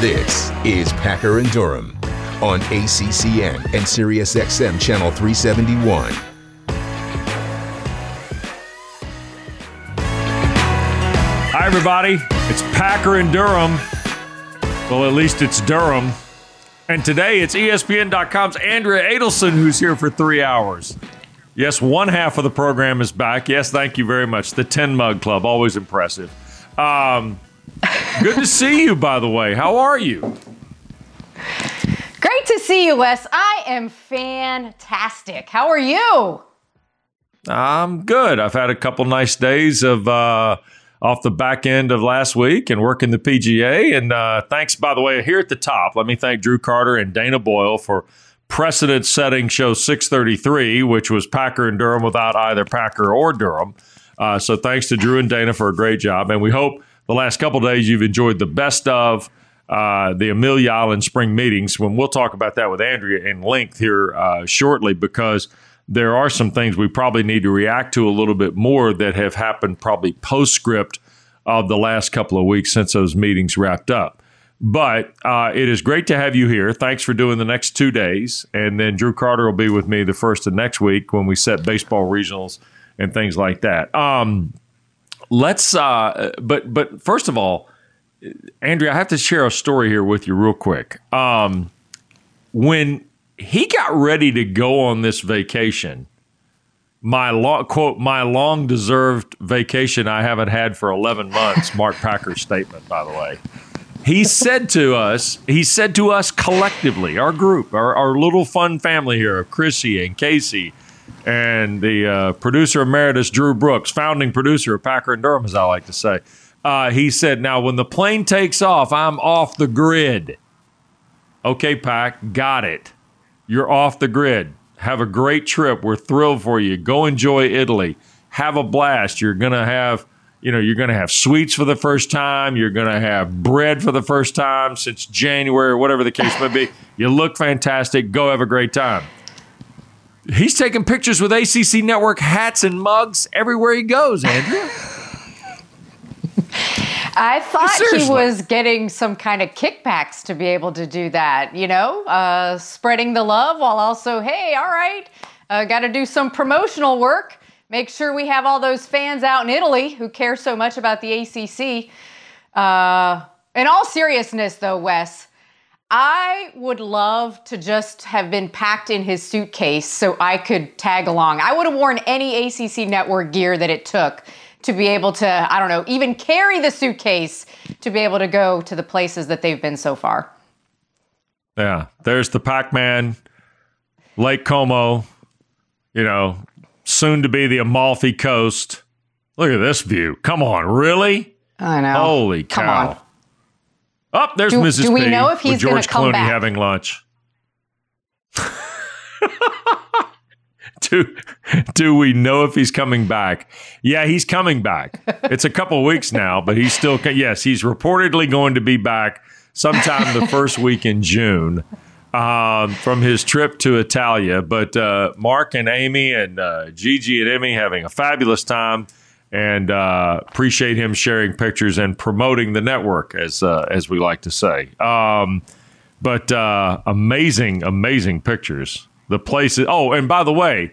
This is Packer and Durham on ACCN and SiriusXM Channel 371. Hi, everybody. It's Packer and Durham. Well, at least it's Durham. And today it's ESPN.com's Andrea Adelson who's here for three hours. Yes, one half of the program is back. Yes, thank you very much. The 10 Mug Club, always impressive. Um, good to see you, by the way. How are you? Great to see you, Wes. I am fantastic. How are you? I'm good. I've had a couple nice days of uh, off the back end of last week and working the PGA. And uh, thanks, by the way, here at the top. Let me thank Drew Carter and Dana Boyle for precedent-setting show 633, which was Packer and Durham without either Packer or Durham. Uh, so thanks to Drew and Dana for a great job. And we hope the last couple days you've enjoyed the best of uh, the Amelia Island spring meetings. When we'll talk about that with Andrea in length here uh, shortly, because there are some things we probably need to react to a little bit more that have happened probably postscript of the last couple of weeks since those meetings wrapped up. But uh, it is great to have you here. Thanks for doing the next two days. And then Drew Carter will be with me the first of next week when we set baseball regionals and things like that. Um, let's, uh, but, but first of all, Andrea, I have to share a story here with you real quick. Um, when he got ready to go on this vacation, my long quote, my long deserved vacation I haven't had for 11 months, Mark Packer's statement, by the way. He said to us, he said to us collectively, our group, our, our little fun family here of Chrissy and Casey and the uh, producer emeritus, Drew Brooks, founding producer of Packer and Durham, as I like to say. Uh, he said, Now, when the plane takes off, I'm off the grid. Okay, Pack, got it. You're off the grid. Have a great trip. We're thrilled for you. Go enjoy Italy. Have a blast. You're going to have, you know, you're going to have sweets for the first time. You're going to have bread for the first time since January, whatever the case may be. You look fantastic. Go have a great time. He's taking pictures with ACC Network hats and mugs everywhere he goes, Andrea. I thought Seriously. he was getting some kind of kickbacks to be able to do that, you know, uh, spreading the love while also, hey, all right, uh, got to do some promotional work. Make sure we have all those fans out in Italy who care so much about the ACC. Uh, in all seriousness, though, Wes, I would love to just have been packed in his suitcase so I could tag along. I would have worn any ACC network gear that it took to be able to, I don't know, even carry the suitcase to be able to go to the places that they've been so far. Yeah, there's the Pac-Man, Lake Como, you know, soon to be the Amalfi Coast. Look at this view. Come on, really? I know. Holy Come cow! on. Up there's Do- Mrs. do we P know if he's George come Clooney back? having lunch. do do we know if he's coming back? Yeah, he's coming back. It's a couple weeks now, but he's still yes, he's reportedly going to be back sometime the first week in June um, from his trip to Italia. But uh, Mark and Amy and uh, Gigi and Emmy having a fabulous time, and uh, appreciate him sharing pictures and promoting the network, as uh, as we like to say. Um, but uh, amazing, amazing pictures. The places. Oh, and by the way,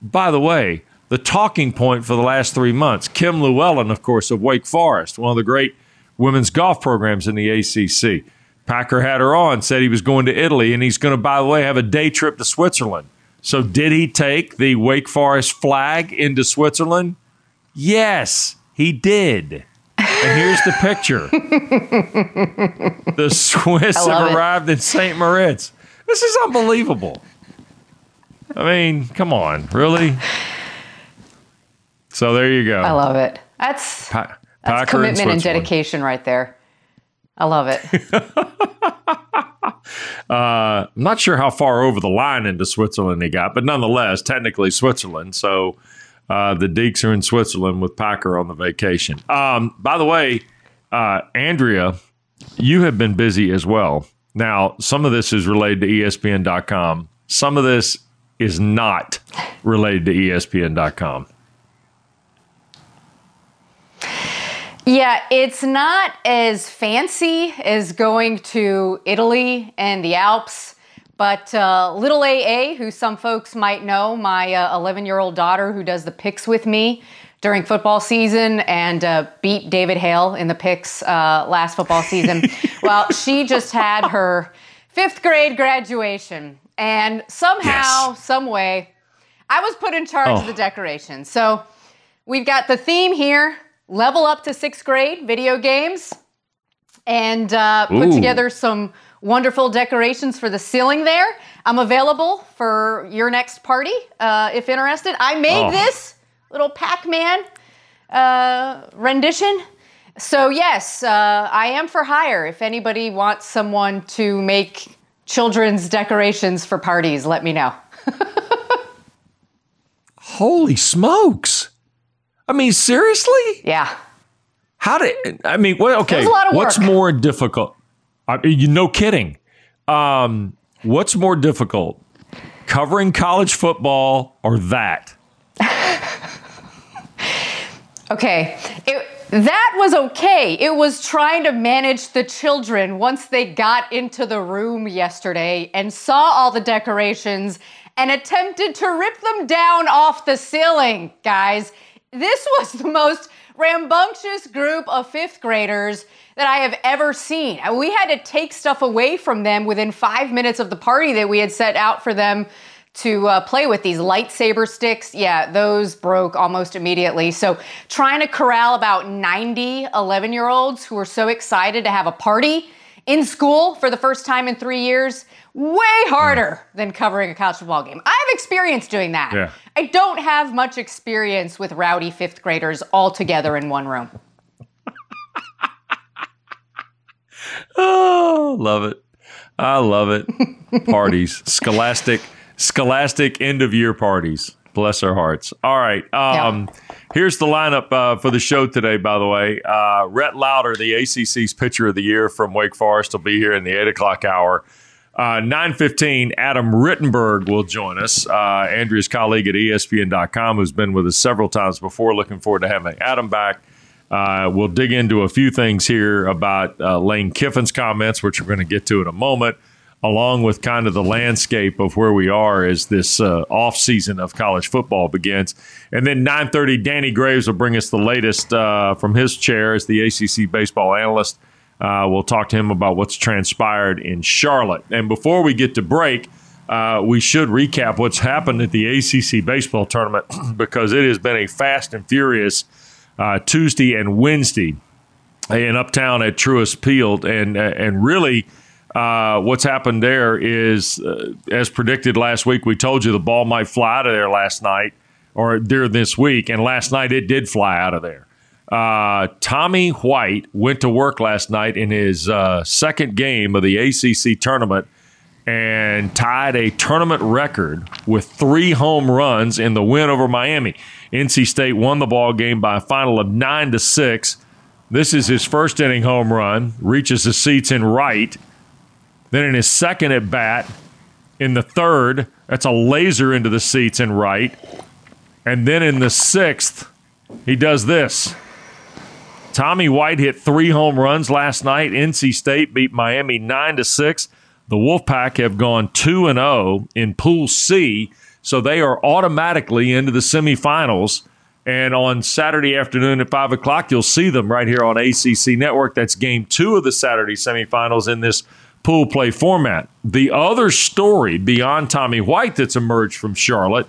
by the way, the talking point for the last three months, Kim Lewellen, of course, of Wake Forest, one of the great women's golf programs in the ACC. Packer had her on, said he was going to Italy, and he's going to, by the way, have a day trip to Switzerland. So, did he take the Wake Forest flag into Switzerland? Yes, he did. And here's the picture. the Swiss have it. arrived in St. Moritz. This is unbelievable. I mean, come on, really? So there you go. I love it. That's Pa- that's Packer commitment and dedication right there. I love it. Uh, I'm not sure how far over the line into Switzerland he got, but nonetheless, technically Switzerland. So uh, the Deacs are in Switzerland with Packer on the vacation. Um, by the way, uh, Andrea, you have been busy as well. Now, some of this is related to ESPN.com. Some of this is not related to ESPN.com. Yeah, it's not as fancy as going to Italy and the Alps, but uh, little AA, who some folks might know, my 11 uh, year old daughter who does the picks with me during football season and uh, beat David Hale in the picks uh, last football season. well, she just had her fifth grade graduation, and somehow, yes. some way, I was put in charge oh. of the decorations. So we've got the theme here level up to sixth grade video games and uh, put together some wonderful decorations for the ceiling there. I'm available for your next party uh, if interested. I made oh. this little Pac Man uh, rendition. So, yes, uh, I am for hire. If anybody wants someone to make children's decorations for parties, let me know. Holy smokes. I mean, seriously? Yeah. How did I mean? Well, okay. What's more difficult? I mean, you no kidding. Um, what's more difficult, covering college football or that? okay, it, that was okay. It was trying to manage the children once they got into the room yesterday and saw all the decorations and attempted to rip them down off the ceiling, guys. This was the most rambunctious group of fifth graders that I have ever seen. We had to take stuff away from them within five minutes of the party that we had set out for them to uh, play with these lightsaber sticks. Yeah, those broke almost immediately. So, trying to corral about 90 11 year olds who were so excited to have a party in school for the first time in three years way harder than covering a college football game. I have experience doing that. Yeah. I don't have much experience with rowdy fifth graders all together in one room. oh, love it. I love it. Parties, scholastic, scholastic end of year parties. Bless our hearts. All right. Um, yeah. Here's the lineup uh, for the show today, by the way. Uh, Rhett Lowder, the ACC's Pitcher of the Year from Wake Forest, will be here in the 8 o'clock hour. Uh, 9.15, Adam Rittenberg will join us, uh, Andrea's colleague at ESPN.com, who's been with us several times before. Looking forward to having Adam back. Uh, we'll dig into a few things here about uh, Lane Kiffin's comments, which we're going to get to in a moment, along with kind of the landscape of where we are as this uh, off season of college football begins. And then 9.30, Danny Graves will bring us the latest uh, from his chair as the ACC baseball analyst – uh, we'll talk to him about what's transpired in Charlotte. And before we get to break, uh, we should recap what's happened at the ACC baseball tournament because it has been a fast and furious uh, Tuesday and Wednesday in Uptown at Truist Field, and uh, and really. Uh, what's happened there is, uh, as predicted last week, we told you the ball might fly out of there last night or during this week, and last night it did fly out of there. Uh, Tommy White went to work last night in his uh, second game of the ACC tournament and tied a tournament record with three home runs in the win over Miami. NC State won the ball game by a final of nine to six. This is his first inning home run, reaches the seats in right. Then in his second at bat, in the third, that's a laser into the seats in right. And then in the sixth, he does this. Tommy White hit three home runs last night. NC State beat Miami 9 to 6. The Wolfpack have gone 2 and 0 in Pool C, so they are automatically into the semifinals. And on Saturday afternoon at 5 o'clock, you'll see them right here on ACC Network. That's game two of the Saturday semifinals in this pool play format. The other story beyond Tommy White that's emerged from Charlotte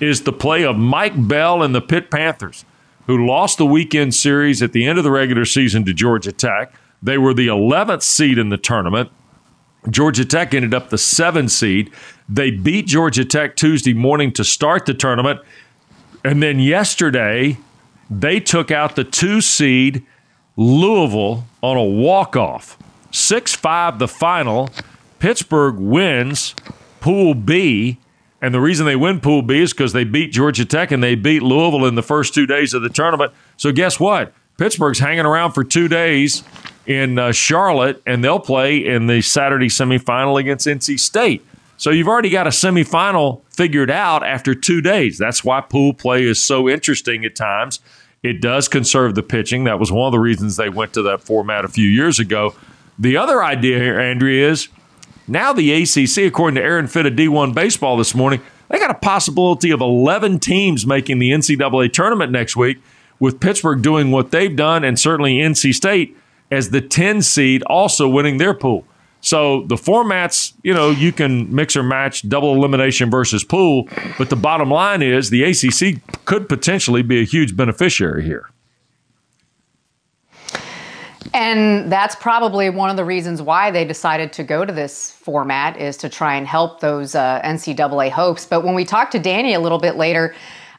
is the play of Mike Bell and the Pitt Panthers who lost the weekend series at the end of the regular season to Georgia Tech. They were the 11th seed in the tournament. Georgia Tech ended up the seventh seed. They beat Georgia Tech Tuesday morning to start the tournament. And then yesterday, they took out the two seed Louisville on a walk off. 6 5 the final. Pittsburgh wins Pool B and the reason they win Pool B is because they beat Georgia Tech and they beat Louisville in the first two days of the tournament. So guess what? Pittsburgh's hanging around for two days in uh, Charlotte, and they'll play in the Saturday semifinal against NC State. So you've already got a semifinal figured out after two days. That's why pool play is so interesting at times It does conserve the pitching. That was one of the reasons they went to that format a few years ago. The other idea here, Andrea, is now the ACC, according to Aaron Fitt of D1 Baseball this morning, they got a possibility of 11 teams making the NCAA tournament next week, with Pittsburgh doing what they've done, and certainly NC State as the 10 seed also winning their pool. So the formats, you know, you can mix or match double elimination versus pool, but the bottom line is the ACC could potentially be a huge beneficiary here. And that's probably one of the reasons why they decided to go to this format is to try and help those uh, NCAA hopes. But when we talk to Danny a little bit later,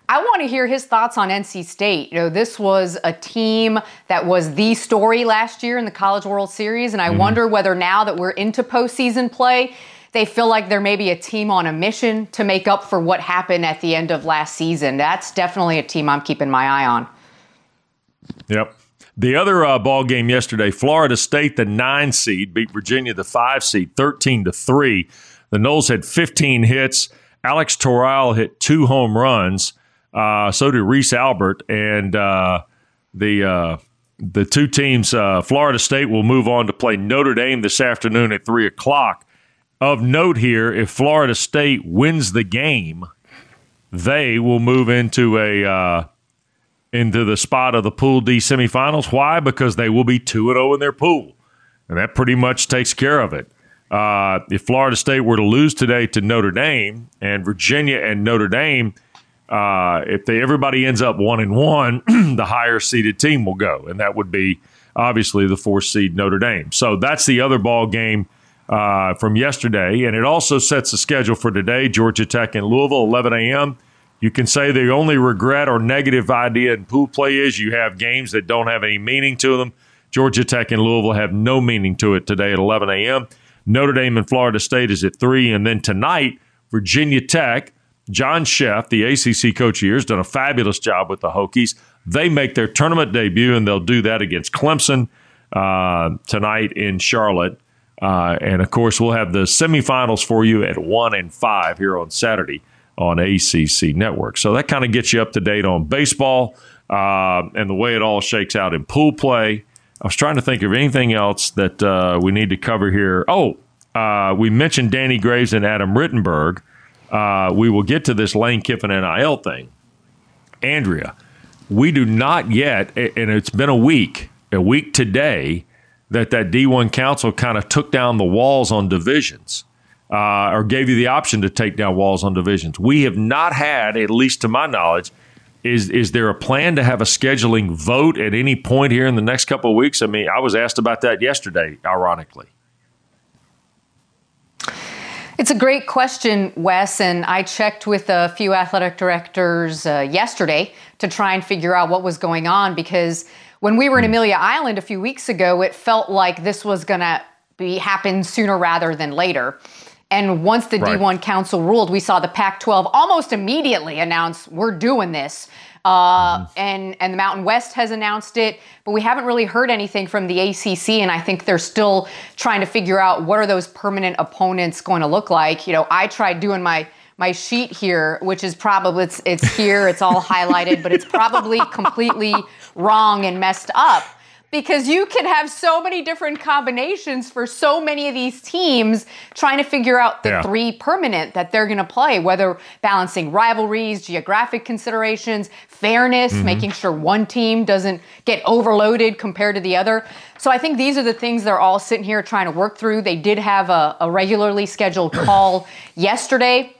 I want to hear his thoughts on NC State. You know, this was a team that was the story last year in the College World Series, and I mm-hmm. wonder whether now that we're into postseason play, they feel like there may be a team on a mission to make up for what happened at the end of last season. That's definitely a team I'm keeping my eye on. Yep. The other uh, ball game yesterday, Florida State, the nine seed, beat Virginia, the five seed, thirteen to three. The Noles had 15 hits. Alex Toral hit two home runs. Uh, so did Reese Albert, and uh, the uh, the two teams. Uh, Florida State will move on to play Notre Dame this afternoon at three o'clock. Of note here, if Florida State wins the game, they will move into a uh, into the spot of the Pool D semifinals. Why? Because they will be two and zero oh in their pool, and that pretty much takes care of it. Uh, if Florida State were to lose today to Notre Dame, and Virginia and Notre Dame uh, if they everybody ends up one and one, the higher seeded team will go, and that would be obviously the fourth seed Notre Dame. So that's the other ball game uh, from yesterday, and it also sets the schedule for today: Georgia Tech and Louisville, 11 a.m. You can say the only regret or negative idea in pool play is you have games that don't have any meaning to them. Georgia Tech and Louisville have no meaning to it today at 11 a.m. Notre Dame and Florida State is at 3. And then tonight, Virginia Tech John Szefc, the ACC coach here, has done a fabulous job with the Hokies. They make their tournament debut, and they'll do that against Clemson uh, tonight in Charlotte. Uh, and of course, we'll have the semifinals for you at one and five here on Saturday on ACC Network. So that kind of gets you up to date on baseball uh, and the way it all shakes out in pool play. I was trying to think of anything else that uh, we need to cover here. Oh, uh, we mentioned Danny Graves and Adam Rittenberg uh, we will get to this Lane Kiffin NIL thing. Andrea, we do not yet, and it's been a week, a week today, that that D1 council kind of took down the walls on divisions. Uh, or gave you the option to take down walls on divisions. We have not had, at least to my knowledge, is is there a plan to have a scheduling vote at any point here in the next couple of weeks? I mean, I was asked about that yesterday, ironically. It's a great question, Wes. And I checked with a few athletic directors uh, yesterday to try and figure out what was going on because when we were in hmm. Amelia Island a few weeks ago, it felt like this was going to be happen sooner rather than later. And once the right. D1 Council ruled, we saw the Pac 12 almost immediately announce, we're doing this. Uh, mm-hmm. and and the Mountain West has announced it, but we haven't really heard anything from the ACC, and I think they're still trying to figure out what are those permanent opponents going to look like. You know, I tried doing my my sheet here, which is probably it's it's here, it's all highlighted, but it's probably completely wrong and messed up because you can have so many different combinations for so many of these teams trying to figure out the yeah. three permanent that they're going to play, whether balancing rivalries, geographic considerations, fairness, mm-hmm. making sure one team doesn't get overloaded compared to the other. So I think these are the things they're all sitting here trying to work through. They did have a, a regularly scheduled call yesterday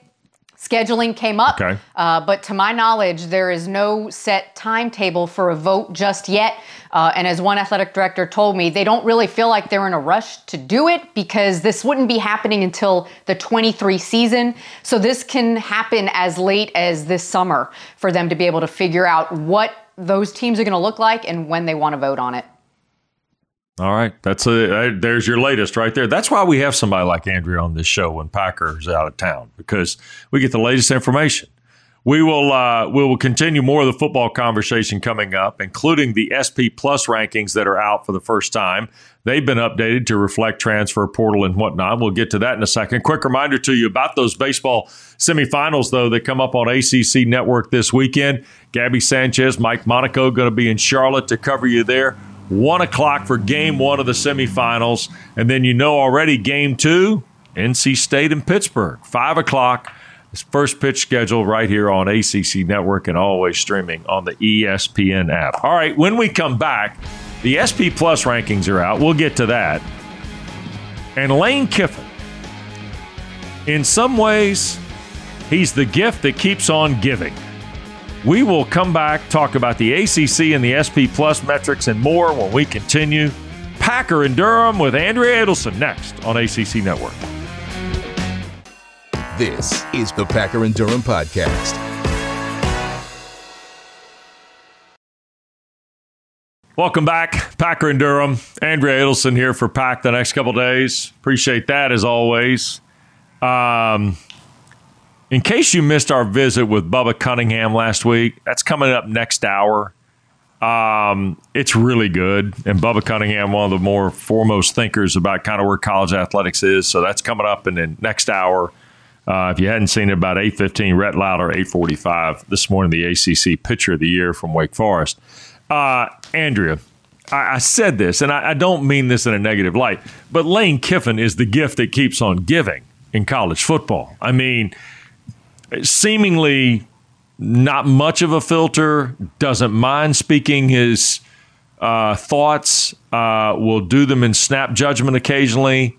Scheduling came up, okay. uh, but to my knowledge, there is no set timetable for a vote just yet. Uh, and as one athletic director told me, they don't really feel like they're in a rush to do it because this wouldn't be happening until the 23 season. So this can happen as late as this summer for them to be able to figure out what those teams are going to look like and when they want to vote on it. All right, that's a there's your latest right there. That's why we have somebody like Andrea on this show when Packer is out of town because we get the latest information. we will uh, we will continue more of the football conversation coming up, including the SP Plus rankings that are out for the first time. They've been updated to reflect transfer portal and whatnot. We'll get to that in a second. Quick reminder to you about those baseball semifinals, though, that come up on ACC Network this weekend. Gaby Sanchez, Mike Monaco going to be in Charlotte to cover you there. One o'clock for game one of the semifinals. And then you know already game two, NC State and Pittsburgh. Five o'clock this first pitch schedule right here on ACC Network and always streaming on the ESPN app. All right, when we come back, the SP Plus rankings are out. We'll get to that. And Lane Kiffin, in some ways, he's the gift that keeps on giving. We will come back, talk about the ACC and the SP Plus metrics and more when we continue. Packer and Durham with Andrea Adelson next on ACC Network. This is the Packer and Durham Podcast. Welcome back, Packer and Durham. Andrea Adelson here for Pack the next couple days. Appreciate that as always. Um, in case you missed our visit with Bubba Cunningham last week, that's coming up next hour. Um, it's really good. And Bubba Cunningham, one of the more foremost thinkers about kind of where college athletics is. So that's coming up in the next hour. Uh, if you hadn't seen it, about 8.15, Rhett Lowder, 8.45 this morning, the ACC Pitcher of the Year from Wake Forest. Uh, Andrea, I, I, said this, and I, I don't mean this in a negative light, but Lane Kiffin is the gift that keeps on giving in college football. I mean, seemingly not much of a filter, doesn't mind speaking his uh, thoughts, uh, will do them in snap judgment occasionally.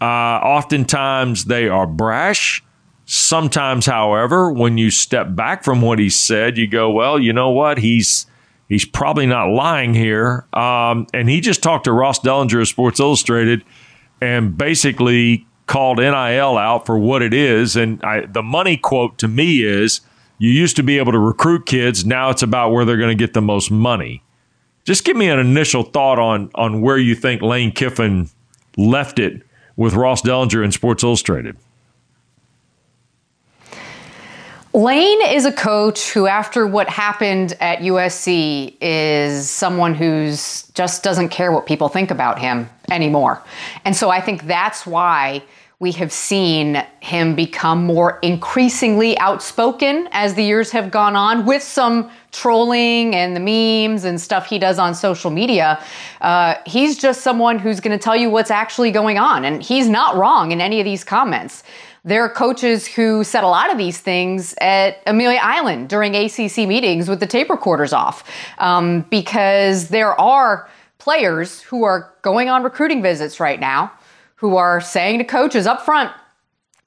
Uh, oftentimes they are brash. Sometimes, however, when you step back from what he said, you go, well, you know what? He's he's probably not lying here. Um, and he just talked to Ross Dellenger of Sports Illustrated and basically called NIL out for what it is. And I, the money quote to me is you used to be able to recruit kids. Now it's about where they're going to get the most money. Just give me an initial thought on on where you think Lane Kiffin left it with Ross Dellenger in Sports Illustrated? Lane is a coach who, after what happened at USC, is someone who's just doesn't care what people think about him anymore. And so I think that's why we have seen him become more increasingly outspoken as the years have gone on with some trolling and the memes and stuff he does on social media. Uh, he's just someone who's going to tell you what's actually going on. And he's not wrong in any of these comments. There are coaches who said a lot of these things at Amelia Island during ACC meetings with the tape recorders off um, because there are players who are going on recruiting visits right now who are saying to coaches up front,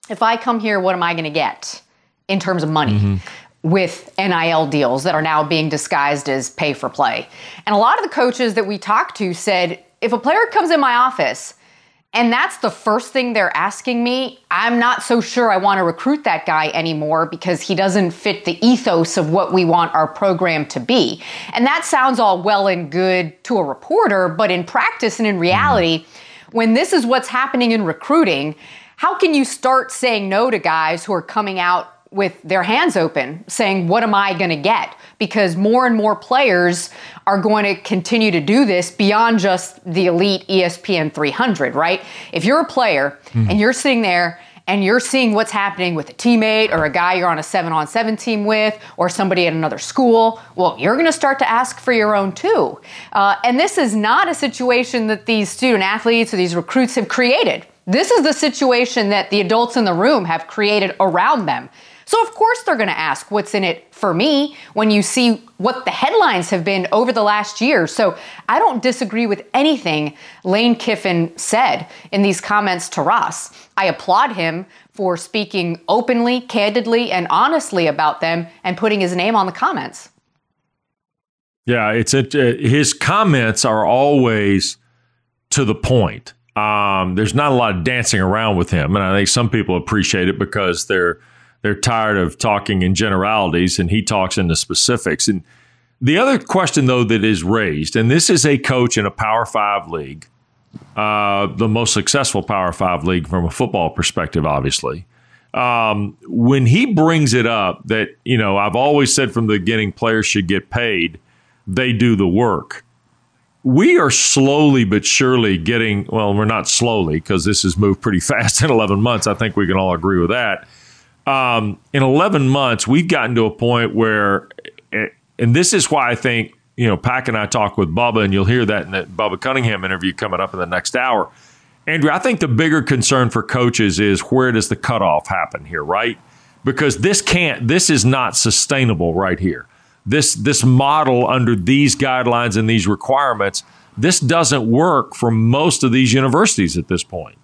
if I come here, what am I going to get in terms of money? Mm-hmm. With NIL deals that are now being disguised as pay for play. And a lot of the coaches that we talked to said if a player comes in my office and that's the first thing they're asking me. I'm not so sure I want to recruit that guy anymore because he doesn't fit the ethos of what we want our program to be. And that sounds all well and good to a reporter, but in practice and in reality, mm-hmm when this is what's happening in recruiting, how can you start saying no to guys who are coming out with their hands open, saying, What am I going to get? Because more and more players are going to continue to do this beyond just the elite ESPN 300, right? If you're a player mm-hmm. and you're sitting there and you're seeing what's happening with a teammate or a guy you're on a seven on seven team with or somebody at another school, well, you're going to start to ask for your own too. Uh, and this is not a situation that these student athletes or these recruits have created. This is the situation that the adults in the room have created around them. So, of course, they're going to ask what's in it for me when you see what the headlines have been over the last year. So, I don't disagree with anything Lane Kiffin said in these comments to Ross. I applaud him for speaking openly, candidly, and honestly about them and putting his name on the comments. Yeah, it's it, uh, his comments are always to the point. Um, there's not a lot of dancing around with him, and I think some people appreciate it because they're they're tired of talking in generalities and he talks in the specifics. And the other question, though, that is raised, and this is a coach in a Power Five league, uh, the most successful Power Five league from a football perspective, obviously. Um, when he brings it up that, you know, I've always said from the beginning players should get paid, they do the work. We are slowly but surely getting, well, we're not slowly because this has moved pretty fast in 11 months. I think we can all agree with that. Um, in 11 months, we've gotten to a point where, and this is why I think, you know, Pack and I talk with Bubba, and you'll hear that in the Bubba Cunningham interview coming up in the next hour Andrew, I think the bigger concern for coaches is where does the cutoff happen here, right? Because this can't, this is not sustainable right here. This this model under these guidelines and these requirements, this doesn't work for most of these universities at this point.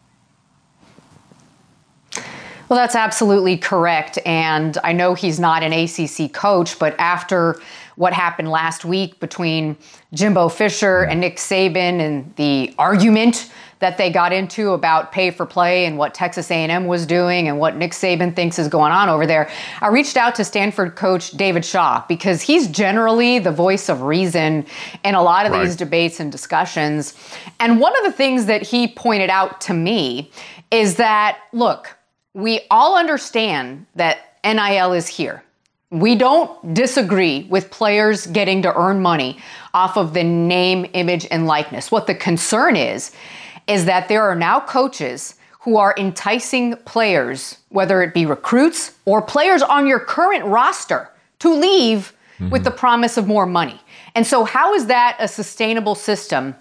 Well, that's absolutely correct. And I know he's not an ACC coach, but after what happened last week between Jimbo Fisher and Nick Saban and the argument that they got into about pay for play and what Texas A&M was doing and what Nick Saban thinks is going on over there. I reached out to Stanford coach David Shaw because he's generally the voice of reason in a lot of right. these debates and discussions. And one of the things that he pointed out to me is that look, we all understand that NIL is here. We don't disagree with players getting to earn money off of the name, image, and likeness. What the concern is, is that there are now coaches who are enticing players, whether it be recruits or players on your current roster, to leave mm-hmm. with the promise of more money. And so, how is that a sustainable system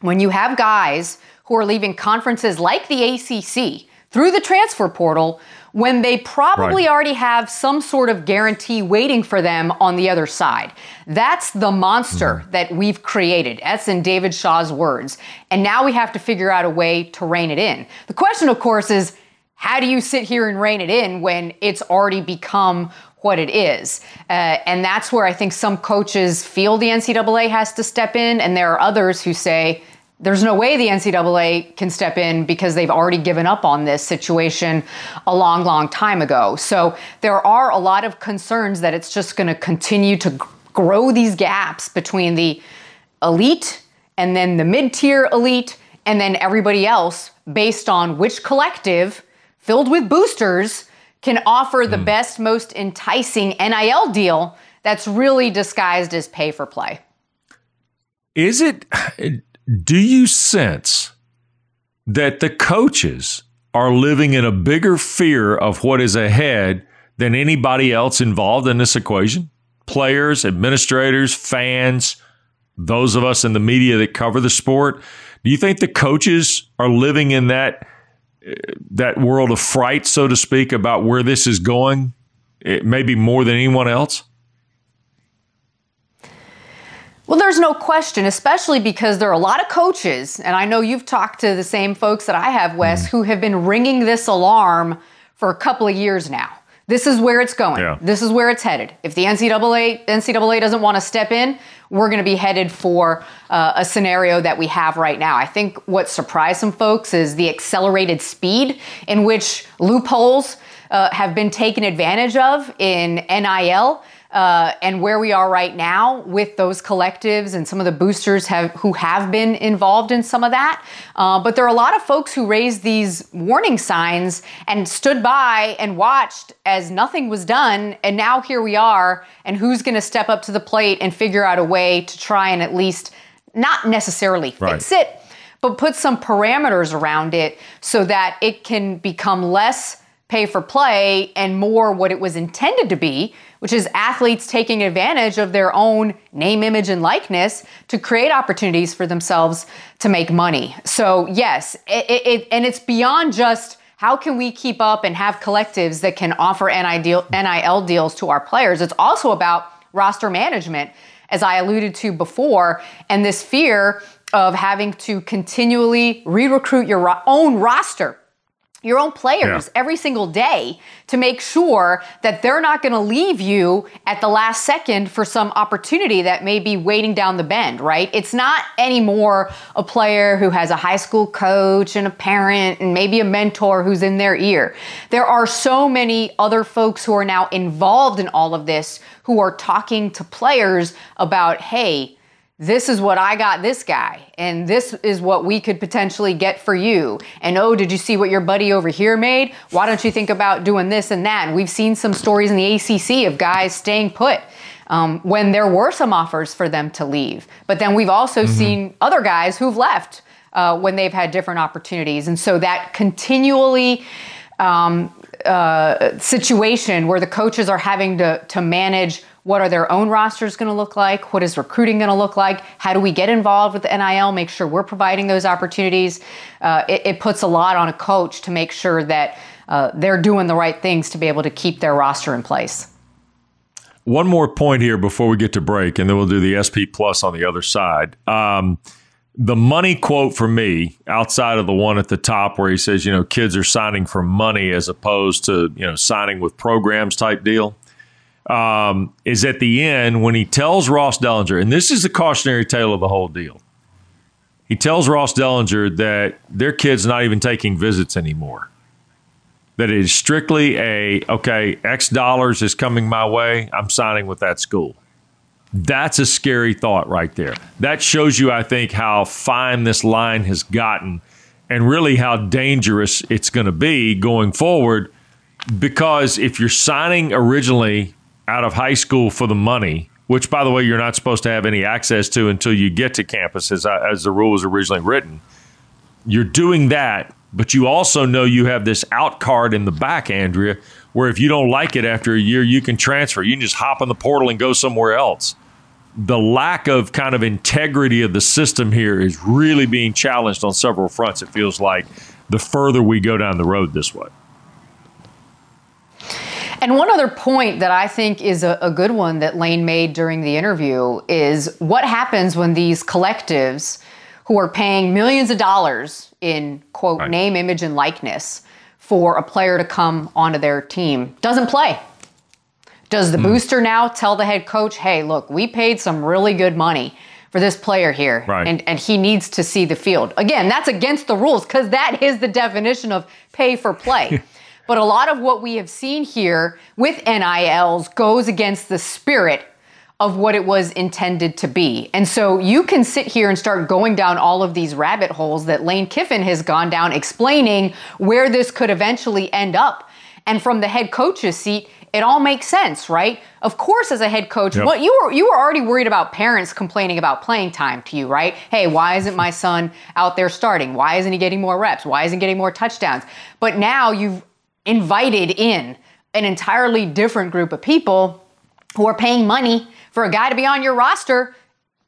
when you have guys who are leaving conferences like the ACC through the transfer portal when they probably right. already have some sort of guarantee waiting for them on the other side. That's the monster mm-hmm. that we've created. That's in David Shaw's words. And now we have to figure out a way to rein it in. The question, of course, is how do you sit here and rein it in when it's already become what it is. Uh, and that's where I think some coaches feel the NCAA has to step in, and there are others who say, there's no way the NCAA can step in because they've already given up on this situation a long, long time ago. So there are a lot of concerns that it's just going to continue to grow these gaps between the elite and then the mid tier elite and then everybody else based on which collective filled with boosters can offer the mm. best, most enticing NIL deal that's really disguised as pay for play. Is it do you sense that the coaches are living in a bigger fear of what is ahead than anybody else involved in this equation? Players, administrators, fans, those of us in the media that cover the sport. Do you think the coaches are living in that uh, that world of fright, so to speak, about where this is going? Eh, maybe more than anyone else. Well, there's no question, especially because there are a lot of coaches, and I know you've talked to the same folks that I have, Wes, mm. who have been ringing this alarm for a couple of years now. This is where it's going. Yeah. This is where it's headed. If the NCAA NCAA doesn't want to step in, we're going to be headed for uh, a scenario that we have right now. I think what surprised some folks is the accelerated speed in which loopholes uh, have been taken advantage of in NIL uh, and where we are right now with those collectives and some of the boosters have who have been involved in some of that. Uh, but there are a lot of folks who raised these warning signs and stood by and watched as nothing was done. And now here we are. And who's going to step up to the plate and figure out a way to try and at least not necessarily fix it, but put some parameters around it so that it can become less pay for play and more what it was intended to be, which is athletes taking advantage of their own name, image, and likeness to create opportunities for themselves to make money. So, yes, it, it, and it's beyond just how can we keep up and have collectives that can offer NIL deals to our players. It's also about roster management, as I alluded to before, and this fear of having to continually re recruit your own roster your own players yeah. every single day to make sure that they're not going to leave you at the last second for some opportunity that may be waiting down the bend, right? It's not anymore a player who has a high school coach and a parent and maybe a mentor who's in their ear. There are so many other folks who are now involved in all of this who are talking to players about, hey, this is what I got this guy, and this is what we could potentially get for you. And oh, did you see what your buddy over here made? Why don't you think about doing this and that? And we've seen some stories in the ACC of guys staying put um, when there were some offers for them to leave. But then we've also mm-hmm. seen other guys who've left uh, when they've had different opportunities. And so that continually um, uh, situation where the coaches are having to, to manage what are their own rosters going to look like? What is recruiting going to look like? How do we get involved with the NIL? Make sure we're providing those opportunities. Uh, it, it, puts a lot on a coach to make sure that uh, they're doing the right things to be able to keep their roster in place. One more point here before we get to break, and then we'll do the SP Plus on the other side. Um, the money quote for me, outside of the one at the top where he says, you know, kids are signing for money as opposed to, you know, signing with programs type deal um, is at the end when he tells Ross Dellenger, and this is the cautionary tale of the whole deal. He tells Ross Dellenger that their kid's not even taking visits anymore. That it is strictly a, okay, X dollars is coming my way. I'm signing with that school. That's a scary thought right there. That shows you, I think, how fine this line has gotten and really how dangerous it's going to be going forward. Because if you're signing originally out of high school for the money, which, by the way, you're not supposed to have any access to until you get to campus, as, as the rule was originally written. You're doing that, but you also know you have this out card in the back, Andrea, where if you don't like it after a year, you can transfer. You can just hop in the portal and go somewhere else. The lack of kind of integrity of the system here is really being challenged on several fronts, it feels like, the further we go down the road this way. And one other point that I think is a, a, good one that Lane made during the interview is what happens when these collectives who are paying millions of dollars in quote right. name, image, and likeness for a player to come onto their team doesn't play. Does the mm. booster now tell the head coach, hey, look, we paid some really good money for this player here, right. and, and he needs to see the field? Again, that's against the rules because that is the definition of pay for play. But a lot of what we have seen here with NILs goes against the spirit of what it was intended to be. And so you can sit here and start going down all of these rabbit holes that Lane Kiffin has gone down, explaining where this could eventually end up. And from the head coach's seat, it all makes sense, right? Of course, as a head coach, yep. what you were you were already worried about parents complaining about playing time to you, right? Hey, why isn't my son out there starting? Why isn't he getting more reps? Why isn't he getting more touchdowns? But now you've invited in an entirely different group of people who are paying money for a guy to be on your roster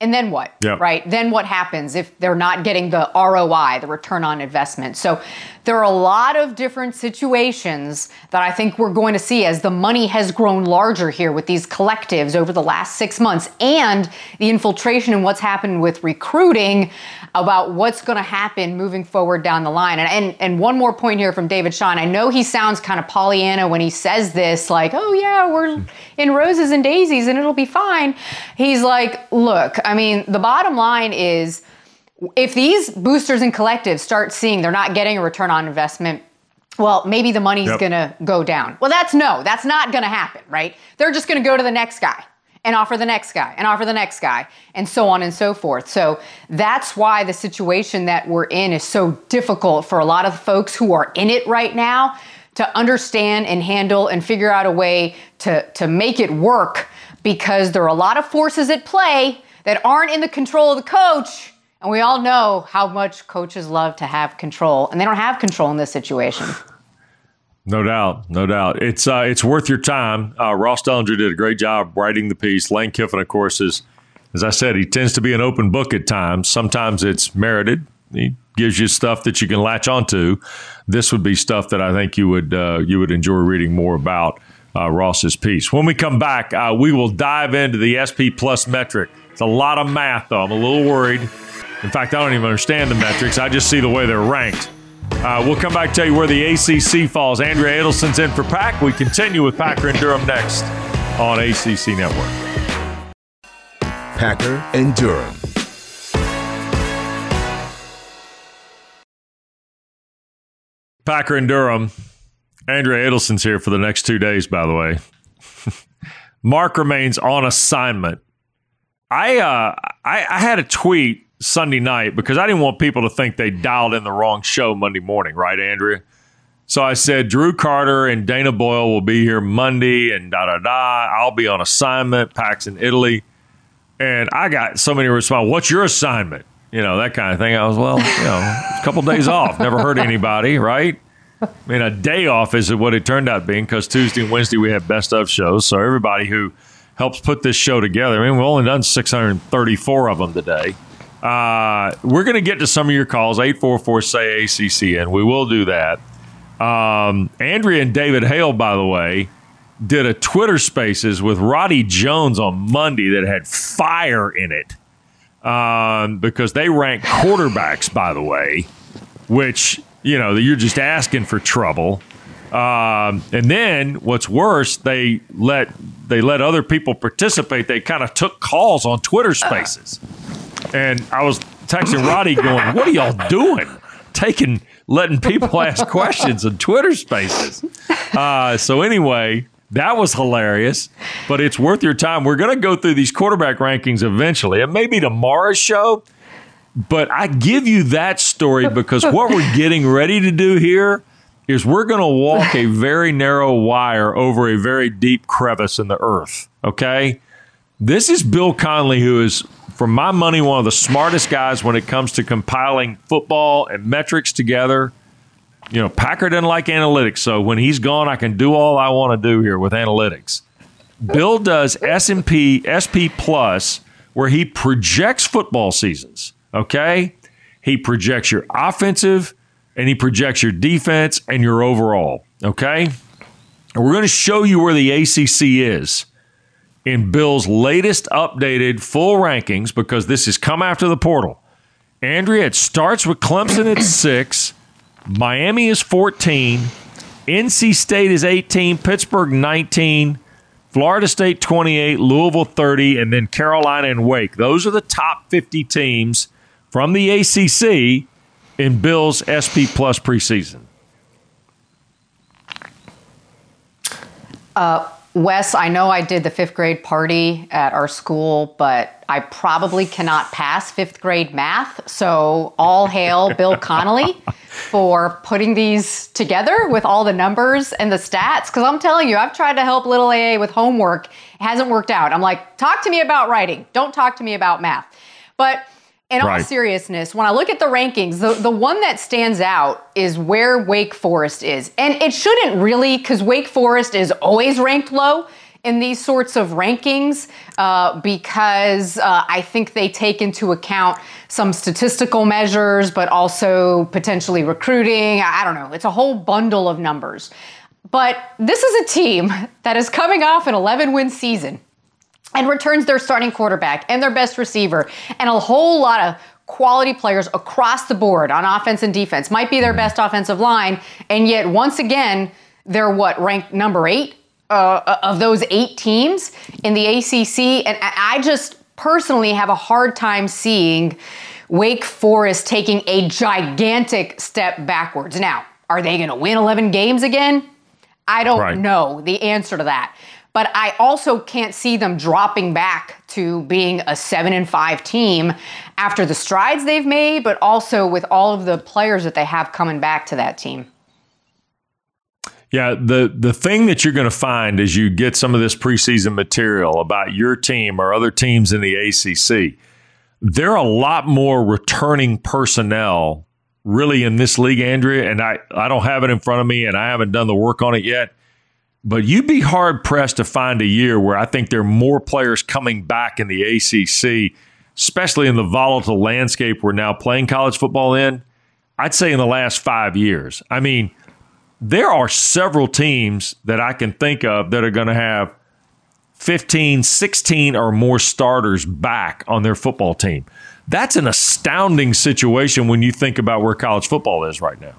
and then what? Yep. Right? Then what happens if they're not getting the ROI, the return on investment? So there are a lot of different situations that I think we're going to see as the money has grown larger here with these collectives over the last six months and the infiltration and what's happened with recruiting about what's going to happen moving forward down the line. And, and, and one more point here from David Shaw. I know he sounds kind of Pollyanna when he says this, like, oh, yeah, we're in roses and daisies and it'll be fine. He's like, look, I mean, the bottom line is if these boosters and collectives start seeing they're not getting a return on investment, well, maybe the money's yep. going to go down. Well, that's no, that's not going to happen, right? They're just going to go to the next guy and offer the next guy and offer the next guy and so on and so forth. So that's why the situation that we're in is so difficult for a lot of folks who are in it right now to understand and handle and figure out a way to, to make it work because there are a lot of forces at play that aren't in the control of the coach. And we all know how much coaches love to have control, and they don't have control in this situation. No doubt, no doubt. It's uh, it's worth your time. Uh, Ross Dellenger did a great job writing the piece. Lane Kiffin, of course, is as I said, he tends to be an open book at times. Sometimes it's merited. He gives you stuff that you can latch onto. This would be stuff that I think you would uh, you would enjoy reading more about uh, Ross's piece. When we come back, uh, we will dive into the SP Plus metric. It's a lot of math, though. I'm a little worried. In fact, I don't even understand the metrics. I just see the way they're ranked. Uh, we'll come back tell you where the ACC falls. Andrea Adelson's in for Pack. We continue with Packer and Durham next on ACC Network. Packer and Durham. Packer and Durham. Andrea Adelson's here for the next two days, by the way. Mark remains on assignment I, uh, I I had a tweet Sunday night because I didn't want people to think they dialed in the wrong show Monday morning, right, Andrea? So I said Drew Carter and Dana Boyle will be here Monday and da da da. I'll be on assignment, PAX in Italy. And I got so many responses. What's your assignment? You know, that kind of thing. I was, well, you know, a couple days off. Never hurt anybody, right? I mean, a day off is what it turned out being because Tuesday and Wednesday we have best of shows. So everybody who helps put this show together, I mean, we've only done 634 of them today. Uh, we're going to get to some of your calls, 844 say ACCN. We will do that. Um, Andrea and David Hale, by the way, did a Twitter Spaces with Roddy Jones on Monday that had fire in it um, because they rank quarterbacks, by the way, which you know you're just asking for trouble. Um, and then what's worse, they let they let other people participate. They kind of took calls on Twitter Spaces, and I was texting Roddy, going, "What are y'all doing? Taking letting people ask questions on Twitter Spaces?" Uh, so anyway, that was hilarious, but it's worth your time. We're going to go through these quarterback rankings eventually. It may be tomorrow's show, but I give you that story because what we're getting ready to do here is we're going to walk a very narrow wire over a very deep crevice in the earth. Okay. This is Bill Connolly, who is, for my money, one of the smartest guys when it comes to compiling football and metrics together you know, Packer doesn't like analytics, so when he's gone, I can do all I want to do here with analytics. Bill does S&P SP Plus where he projects football seasons, okay? He projects your offensive and he projects your defense and your overall, okay? And we're going to show you where the ACC is in Bill's latest updated full rankings because this has come after the portal. Andrea, it starts with Clemson at 6, Miami is 14. NC State is 18. Pittsburgh 19. Florida State 28. Louisville 30. And then Carolina and Wake. Those are the top 50 teams from the ACC in Bill's SP Plus preseason. Uh, Wes, I know I did the fifth grade party at our school, but I probably cannot pass fifth grade math. So all hail Bill Connolly for putting these together with all the numbers and the stats. Because I'm telling you, I've tried to help little AA with homework. It hasn't worked out. I'm like, talk to me about writing. Don't talk to me about math. But in right. all seriousness, when I look at the rankings, the, the one that stands out is where Wake Forest is. And it shouldn't really, because Wake Forest is always ranked low in these sorts of rankings uh, because uh, I think they take into account some statistical measures, but also potentially recruiting. I don't know. It's a whole bundle of numbers. But this is a team that is coming off an 11 win season and returns their starting quarterback and their best receiver and a whole lot of quality players across the board on offense and defense. Might be their best offensive line, and yet once again, they're what ranked number eight uh, of those eight teams in the ACC, and I just personally have a hard time seeing Wake Forest taking a gigantic step backwards. Now, are they going to win 11 games again? I don't right. know the answer to that but I also can't see them dropping back to being a seven and five team after the strides they've made, but also with all of the players that they have coming back to that team. Yeah, the the thing that you're going to find as you get some of this preseason material about your team or other teams in the ACC, there are a lot more returning personnel really in this league, Andrea, and I I don't have it in front of me and I haven't done the work on it yet. But you'd be hard pressed to find a year where I think there are more players coming back in the ACC, especially in the volatile landscape we're now playing college football in. I'd say in the last five years. I mean, there are several teams that I can think of that are going to have 15, 16 or more starters back on their football team. That's an astounding situation when you think about where college football is right now.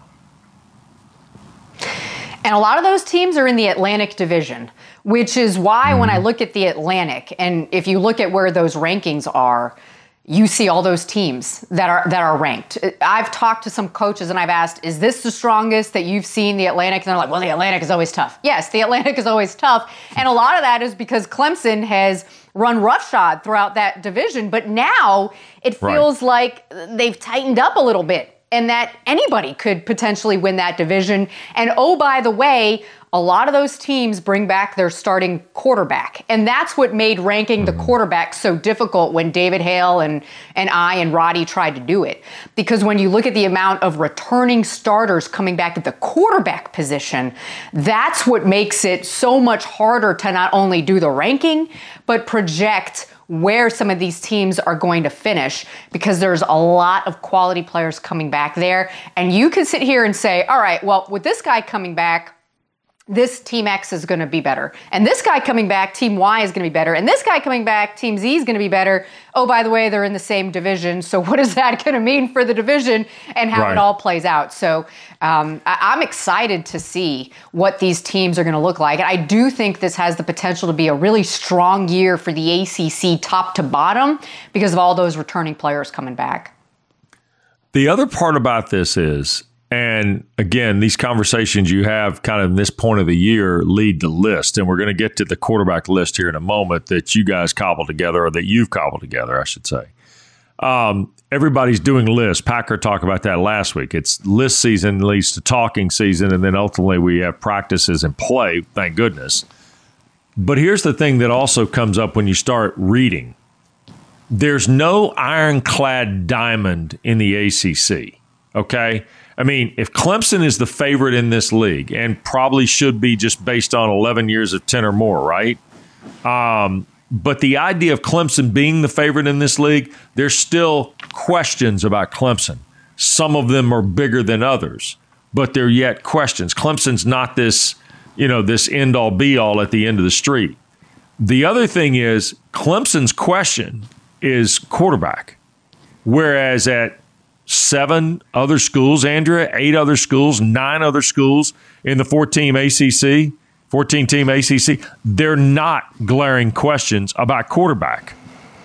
And a lot of those teams are in the Atlantic Division, which is why mm when I mm-hmm. look at the Atlantic, and if you look at where those rankings are, you see all those teams that are that are ranked. I've talked to some coaches and I've asked, "Is this the strongest that you've seen the Atlantic?" And they're like, "Well, the Atlantic is always tough." Yes, the Atlantic is always tough, and a lot of that is because Clemson has run roughshod throughout that division. But now it feels right. like they've tightened up a little bit and that anybody could potentially win that division. And oh, by the way, a lot of those teams bring back their starting quarterback. And that's what made ranking the mm-hmm. quarterback so difficult when David Hale and, and I and Roddy tried to do it. Because when you look at the amount of returning starters coming back at the quarterback position, that's what makes it so much harder to not only do the ranking, but project where some of these teams are going to finish because there's a lot of quality players coming back there. And you can sit here and say, all right, well, with this guy coming back, this team X is going to be better. And this guy coming back, team Y is going to be better. And this guy coming back, team Z is going to be better. Oh, by the way, they're in the same division. So, what is that going to mean for the division and how right. it all plays out? So, um, I- am excited to see what these teams are going to look like. And I do think this has the potential to be a really strong year for the ACC top to bottom because of all those returning players coming back. The other part about this is and again, these conversations you have kind of in this point of the year lead to list. And we're going to get to the quarterback list here in a moment that you guys cobbled together or that you've cobbled together, I should say. Um, everybody's doing lists. Packer talked about that last week. It's list season leads to talking season, and then ultimately we have practices and play, thank goodness. But here's the thing that also comes up when you start reading there's no ironclad diamond in the ACC. Okay. I mean, if Clemson is the favorite in this league and probably should be just based on 11 years of 10 or more, right? Um, but the idea of Clemson being the favorite in this league, there's still questions about Clemson. Some of them are bigger than others, but they're yet questions. Clemson's not this, you know, this end all be all at the end of the street. The other thing is Clemson's question is quarterback. Whereas at seven other schools, Andrea, eight other schools, nine other schools in the 14 ACC, 14 team ACC. They're not glaring questions about quarterback.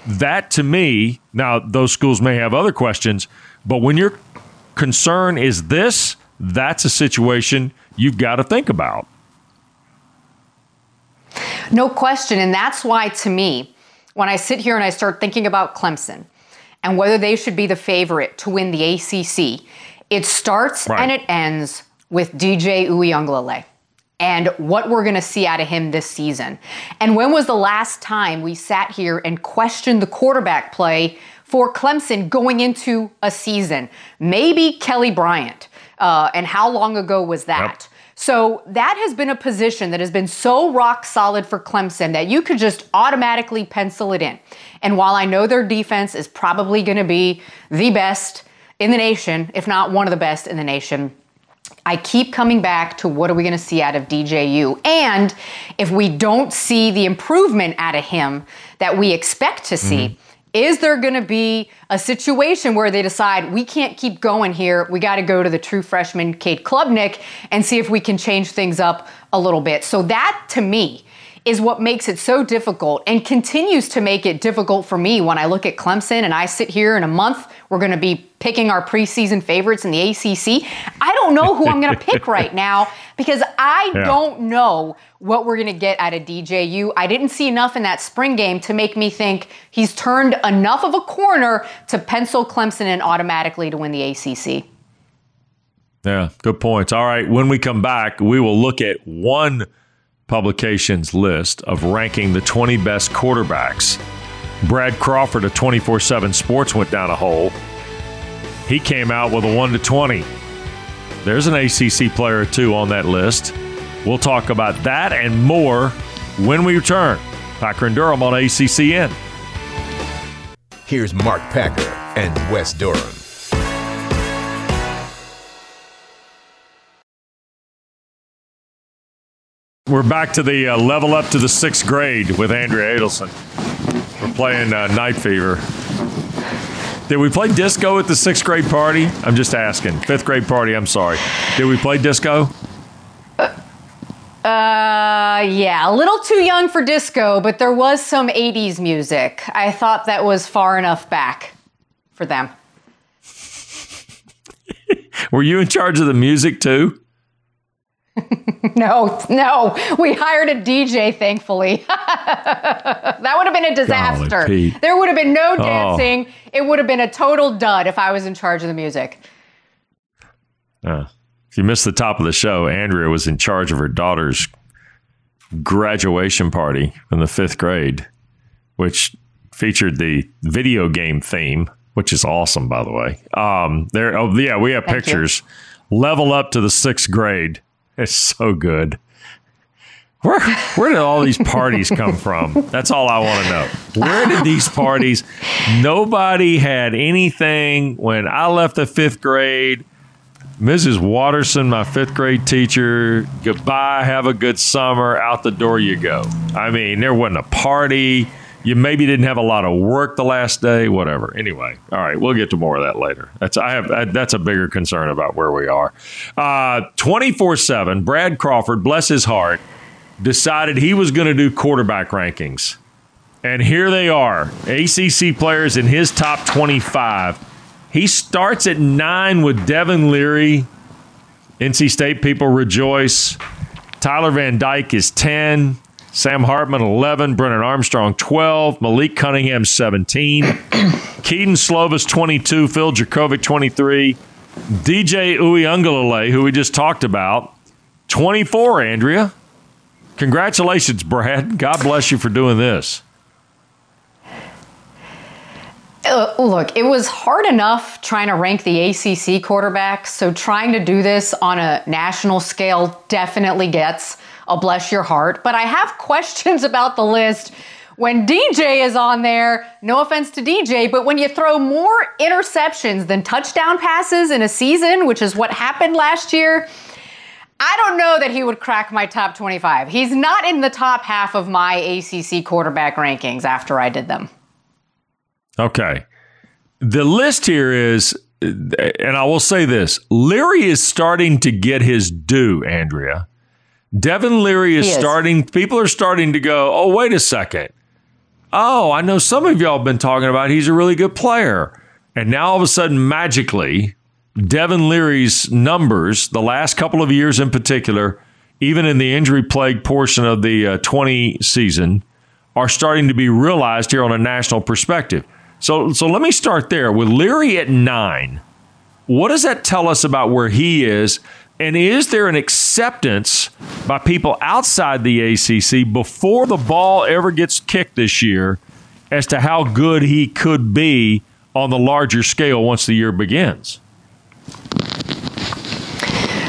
That to me, now those schools may have other questions, but when your concern is this, that's a situation you've got to think about. No question. And that's why, to me, when I sit here and I start thinking about Clemson, and whether they should be the favorite to win the ACC. It starts right. and it ends with DJ Uiagalelei and what we're going to see out of him this season. And when was the last time we sat here and questioned the quarterback play for Clemson going into a season? Maybe Kelly Bryant. Uh, and how long ago was that? Yep. So that has been a position that has been so rock solid for Clemson that you could just automatically pencil it in. And while I know their defense is probably going to be the best in the nation, if not one of the best in the nation, I keep coming back to what are we going to see out of DJU? And if we don't see the improvement out of him that we expect to see, mm-hmm. Is there going to be a situation where they decide we can't keep going here? We got to go to the true freshman Cade Klubnik and see if we can change things up a little bit. So that to me is what makes it so difficult and continues to make it difficult for me when I look at Clemson and I sit here in a month. We're going to be picking our preseason favorites in the ACC. I don't know who I'm going to pick right now because I yeah. don't know what we're going to get out of DJU. I didn't see enough in that spring game to make me think he's turned enough of a corner to pencil Clemson in automatically to win the ACC. Yeah, good points. All right, when we come back, we will look at one publication's list of ranking the 20 best quarterbacks. Brad Crawford of 24 7 Sports went down a hole. He came out with a 1 to 20. There's an ACC player or two on that list. We'll talk about that and more when we return. Packer and Durham on ACCN. Here's Mark Packer and Wes Durham. We're back to the uh, level up to the sixth grade with Andrea Adelson. We're playing uh, Night Fever. Did we play disco at the sixth grade party? I'm just asking. Fifth grade party, I'm sorry. Did we play disco? Uh, yeah, a little too young for disco, but there was some 80s music. I thought that was far enough back for them. Were you in charge of the music too? no, no. We hired a DJ, thankfully. that would have been a disaster. Golly, there would have been no dancing. Oh. It would have been a total dud if I was in charge of the music. Uh, if you missed the top of the show, Andrea was in charge of her daughter's graduation party in the fifth grade, which featured the video game theme, which is awesome, by the way. Um, there, oh yeah, we have Thank pictures. You. Level up to the sixth grade. It's so good. Where where did all these parties come from? That's all I want to know. Where did these parties? Nobody had anything when I left the fifth grade. Mrs. Watterson, my fifth grade teacher, goodbye, have a good summer. Out the door you go. I mean, there wasn't a party. You maybe didn't have a lot of work the last day, whatever. Anyway, all right, we'll get to more of that later. That's I have I, that's a bigger concern about where we are. Uh, twenty four seven. Brad Crawford, bless his heart, decided he was going to do quarterback rankings, and here they are. ACC players in his top twenty five. He starts at nine with Devin Leary. NC State people rejoice. Tyler Van Dyke is 10. Sam Hartman, 11. Brennan Armstrong, 12. Malik Cunningham, 17. Kedon Slovis, 22. Phil Jurkovec, 23. DJ Uiagalelei, who we just talked about, 24, Andrea. Congratulations, Brad. God bless you for doing this. Uh, look, it was hard enough trying to rank the ACC quarterbacks, so trying to do this on a national scale definitely gets I'll bless your heart. But I have questions about the list when DJ is on there. No offense to DJ, but when you throw more interceptions than touchdown passes in a season, which is what happened last year, I don't know that he would crack my top 25. He's not in the top half of my ACC quarterback rankings after I did them. Okay. The list here is, and I will say this Leary is starting to get his due, Andrea. Devin Leary is, is, starting, people are starting to go, oh, wait a second. Oh, I know some of y'all have been talking about he's a really good player. And now all of a sudden, magically, Devin Leary's numbers, the last couple of years in particular, even in the injury plagued portion of the uh, 20 season, are starting to be realized here on a national perspective. So, so let me start there. With Leary at nine, what does that tell us about where he is? And is there an acceptance by people outside the ACC before the ball ever gets kicked this year as to how good he could be on the larger scale once the year begins?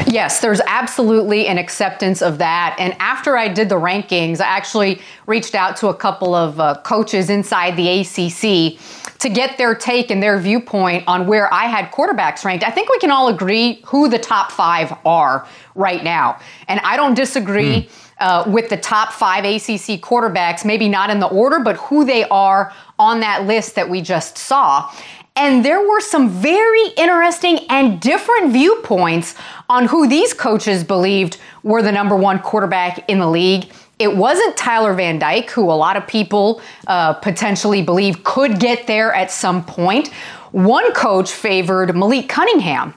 Yes, there's absolutely an acceptance of that. And after I did the rankings, I actually reached out to a couple of uh, coaches inside the ACC to get their take and their viewpoint on where I had quarterbacks ranked. I think we can all agree who the top five are right now. And I don't disagree. Mm. Uh, with the top five ACC quarterbacks, maybe not in the order, but who they are on that list that we just saw. And there were some very interesting and different viewpoints on who these coaches believed were the number one quarterback in the league. It wasn't Tyler Van Dyke, who a lot of people uh, potentially believe could get there at some point. One coach favored Malik Cunningham,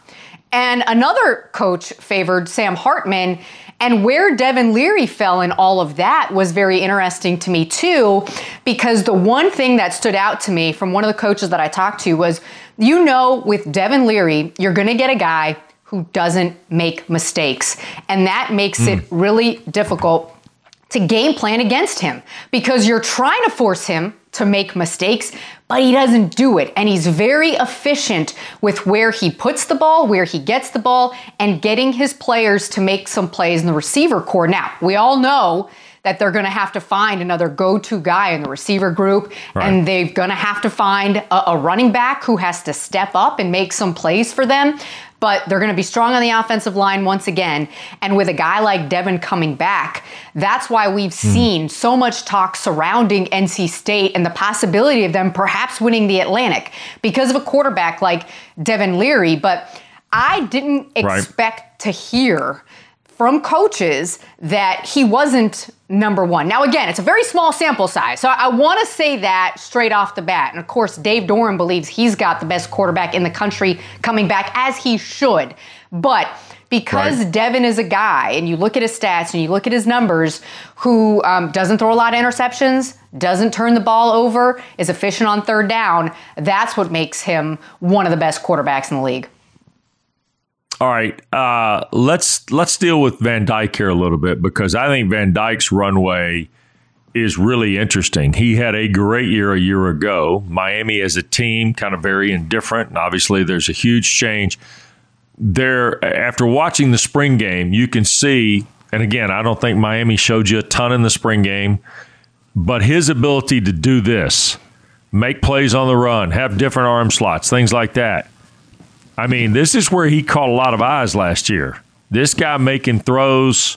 and another coach favored Sam Hartman. And where Devin Leary fell in all of that was very interesting to me, too, because the one thing that stood out to me from one of the coaches that I talked to was you know, with Devin Leary, you're going to get a guy who doesn't make mistakes. And that makes mm. it really difficult to game plan against him because you're trying to force him to make mistakes, but he doesn't do it. And he's very efficient with where he puts the ball, where he gets the ball, and getting his players to make some plays in the receiver corps. Now, we all know that they're going to have to find another go-to guy in the receiver group right. and they're going to have to find a, a, running back who has to step up and make some plays for them but they're going to be strong on the offensive line once again. And with a guy like Devin coming back, that's why we've mm. seen so much talk surrounding NC State and the possibility of them perhaps winning the Atlantic because of a quarterback like Devin Leary. But I didn't expect right. to hear from coaches that he wasn't number one. Now, again, it's a very small sample size. So I want to say that straight off the bat. And of course, Dave Doeren believes he's got the best quarterback in the country coming back, as he should. But because right. Devin is a guy, and you look at his stats and you look at his numbers, who um, doesn't throw a lot of interceptions, doesn't turn the ball over, is efficient on third down, that's what makes him one of the best quarterbacks in the league. All right, uh, let's let's deal with Van Dyke here a little bit because I think Van Dyke's runway is really interesting. He had a great year a year ago. Miami as a team, kind of very indifferent, and obviously there's a huge change. There, after watching the spring game, you can see, and again, I don't think Miami showed you a ton in the spring game, but his ability to do this, make plays on the run, have different arm slots, things like that I mean, this is where he caught a lot of eyes last year. This guy making throws,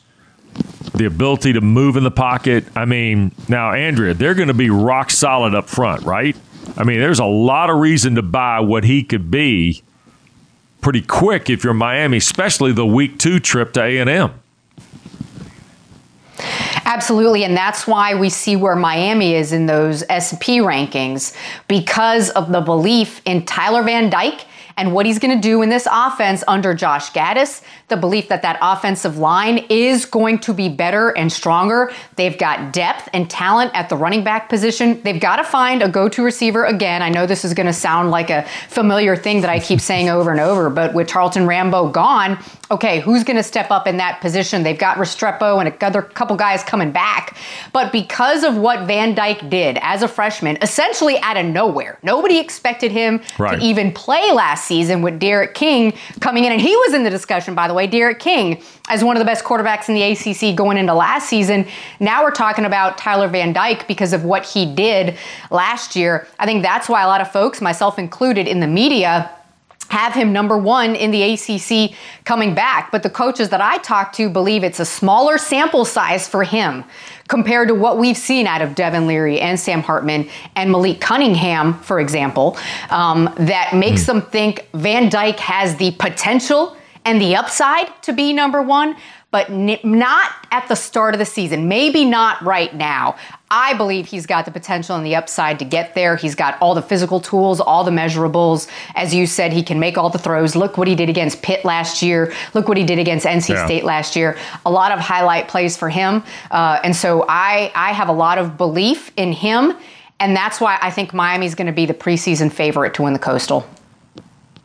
the ability to move in the pocket. I mean, now, Andrea, they're going to be rock solid up front, right? I mean, there's a lot of reason to buy what he could be pretty quick if you're Miami, especially the week two trip to A&M. Absolutely, and that's why we see where Miami is in those S&P rankings because of the belief in Tyler Van Dyke and what he's going to do in this offense under Josh Gattis. The belief that that offensive line is going to be better and stronger. They've got depth and talent at the running back position. They've got to find a go to receiver again. I know this is going to sound like a familiar thing that I keep saying over and over, but with Charleston Rambo gone, okay, who's going to step up in that position? They've got Restrepo and a couple guys coming back. But because of what Van Dyke did as a freshman, essentially out of nowhere, nobody expected him right. to even play last season with D'Eriq King coming in. And he was in the discussion, by the way, D'Eriq King as one of the best quarterbacks in the ACC going into last season. Now we're talking about Tyler Van Dyke because of what he did last year. I think that's why a lot of folks, myself included, in the media, have him number one in the ACC coming back. But the coaches that I talk to believe it's a smaller sample size for him compared to what we've seen out of Devin Leary and Sam Hartman and Malik Cunningham, for example, um, that makes mm. them think Van Dyke has the potential and the upside to be number one but n- not at the start of the season. Maybe not right now. I believe he's got the potential and the upside to get there. He's got all the physical tools, all the measurables. As you said, he can make all the throws. Look what he did against Pitt last year. Look what he did against NC yeah. State last year. A lot of highlight plays for him. Uh, and so I, I have a lot of belief in him. And that's why I think Miami's going to be the preseason favorite to win the Coastal.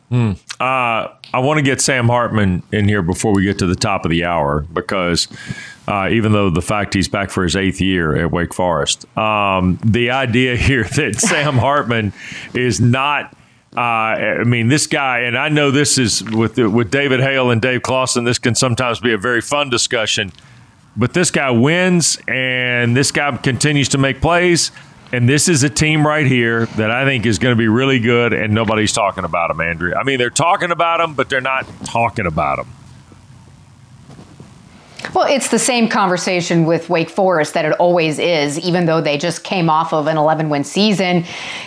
Hmm. Uh, I want to get Sam Hartman in here before we get to the top of the hour because uh, even though the fact he's back for his eighth year at Wake Forest, um, the idea here that Sam Hartman is not. Uh, I mean, this guy, and I know this is with with David Hale and Dave Clawson. This can sometimes be a very fun discussion, but this guy wins, and this guy continues to make plays. And this is a team right here that I think is going to be really good, and nobody's talking about them, Andrea. I mean, they're talking about them, but they're not talking about them. Well, it's the same conversation with Wake Forest that it always is, even though they just came off of an 11 win season.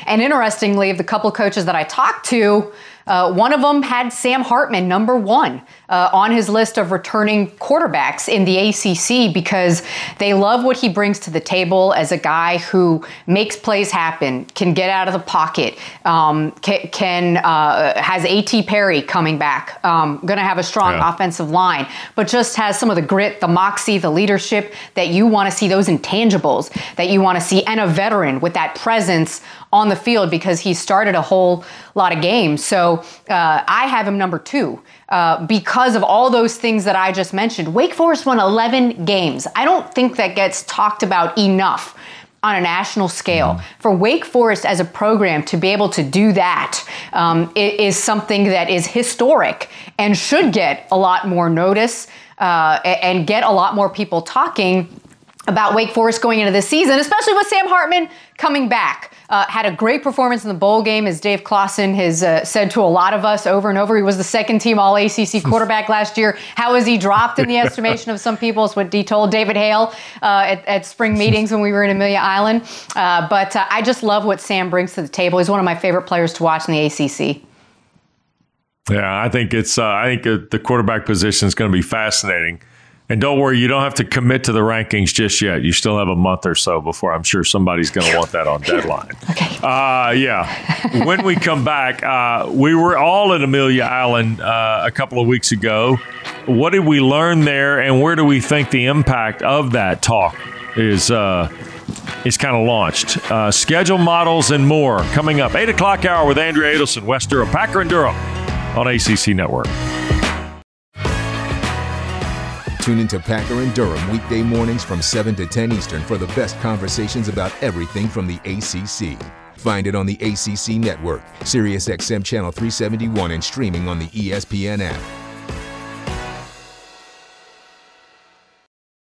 And interestingly, of the couple coaches that I talked to, uh, one of them had Sam Hartman number one uh, on his list of returning quarterbacks in the ACC because they love what he brings to the table as a guy who makes plays happen, can get out of the pocket, um, can, can uh, has A.T. Perry coming back, um, going to have a strong yeah. offensive line, but just has some of the grit, the moxie, the leadership that you want to see, those intangibles that you want to see, and a veteran with that presence on the field because he started a whole lot of games. So uh, I have him number two uh, because of all those things that I just mentioned. Wake Forest won 11 games. I don't think that gets talked about enough on a national scale. Mm. For Wake Forest as a program to be able to do that um, is something that is historic and should get a lot more notice uh, and get a lot more people talking about Wake Forest going into this season, especially with Sam Hartman coming back. Uh, had a great performance in the bowl game, as Dave Clawson has uh, said to a lot of us over and over. He was the second team All ACC quarterback last year. How was he dropped in the estimation of some people? Is what he told David Hale uh, at, at, spring meetings when we were in Amelia Island. Uh, but uh, I just love what Sam brings to the table. He's one of my favorite players to watch in the ACC. Yeah, I think it's. Uh, I think the quarterback position is going to be fascinating And don't worry, you don't have to commit to the rankings just yet. You still have a month or so before I'm sure somebody's going to want that on deadline. Okay. Uh, yeah. when we come back, uh, we were all at Amelia Island uh, a couple of weeks ago. What did we learn there, and where do we think the impact of that talk is? Uh, is kind of launched. Uh, schedule models and more coming up. 8 o'clock hour with Andrea Adelson, Wes Durham, Packer and Durham on ACC Network. Tune into Packer and Durham weekday mornings from 7 to 10 Eastern for the best conversations about everything from the ACC. Find it on the ACC network, SiriusXM Channel 371, and streaming on the ESPN app.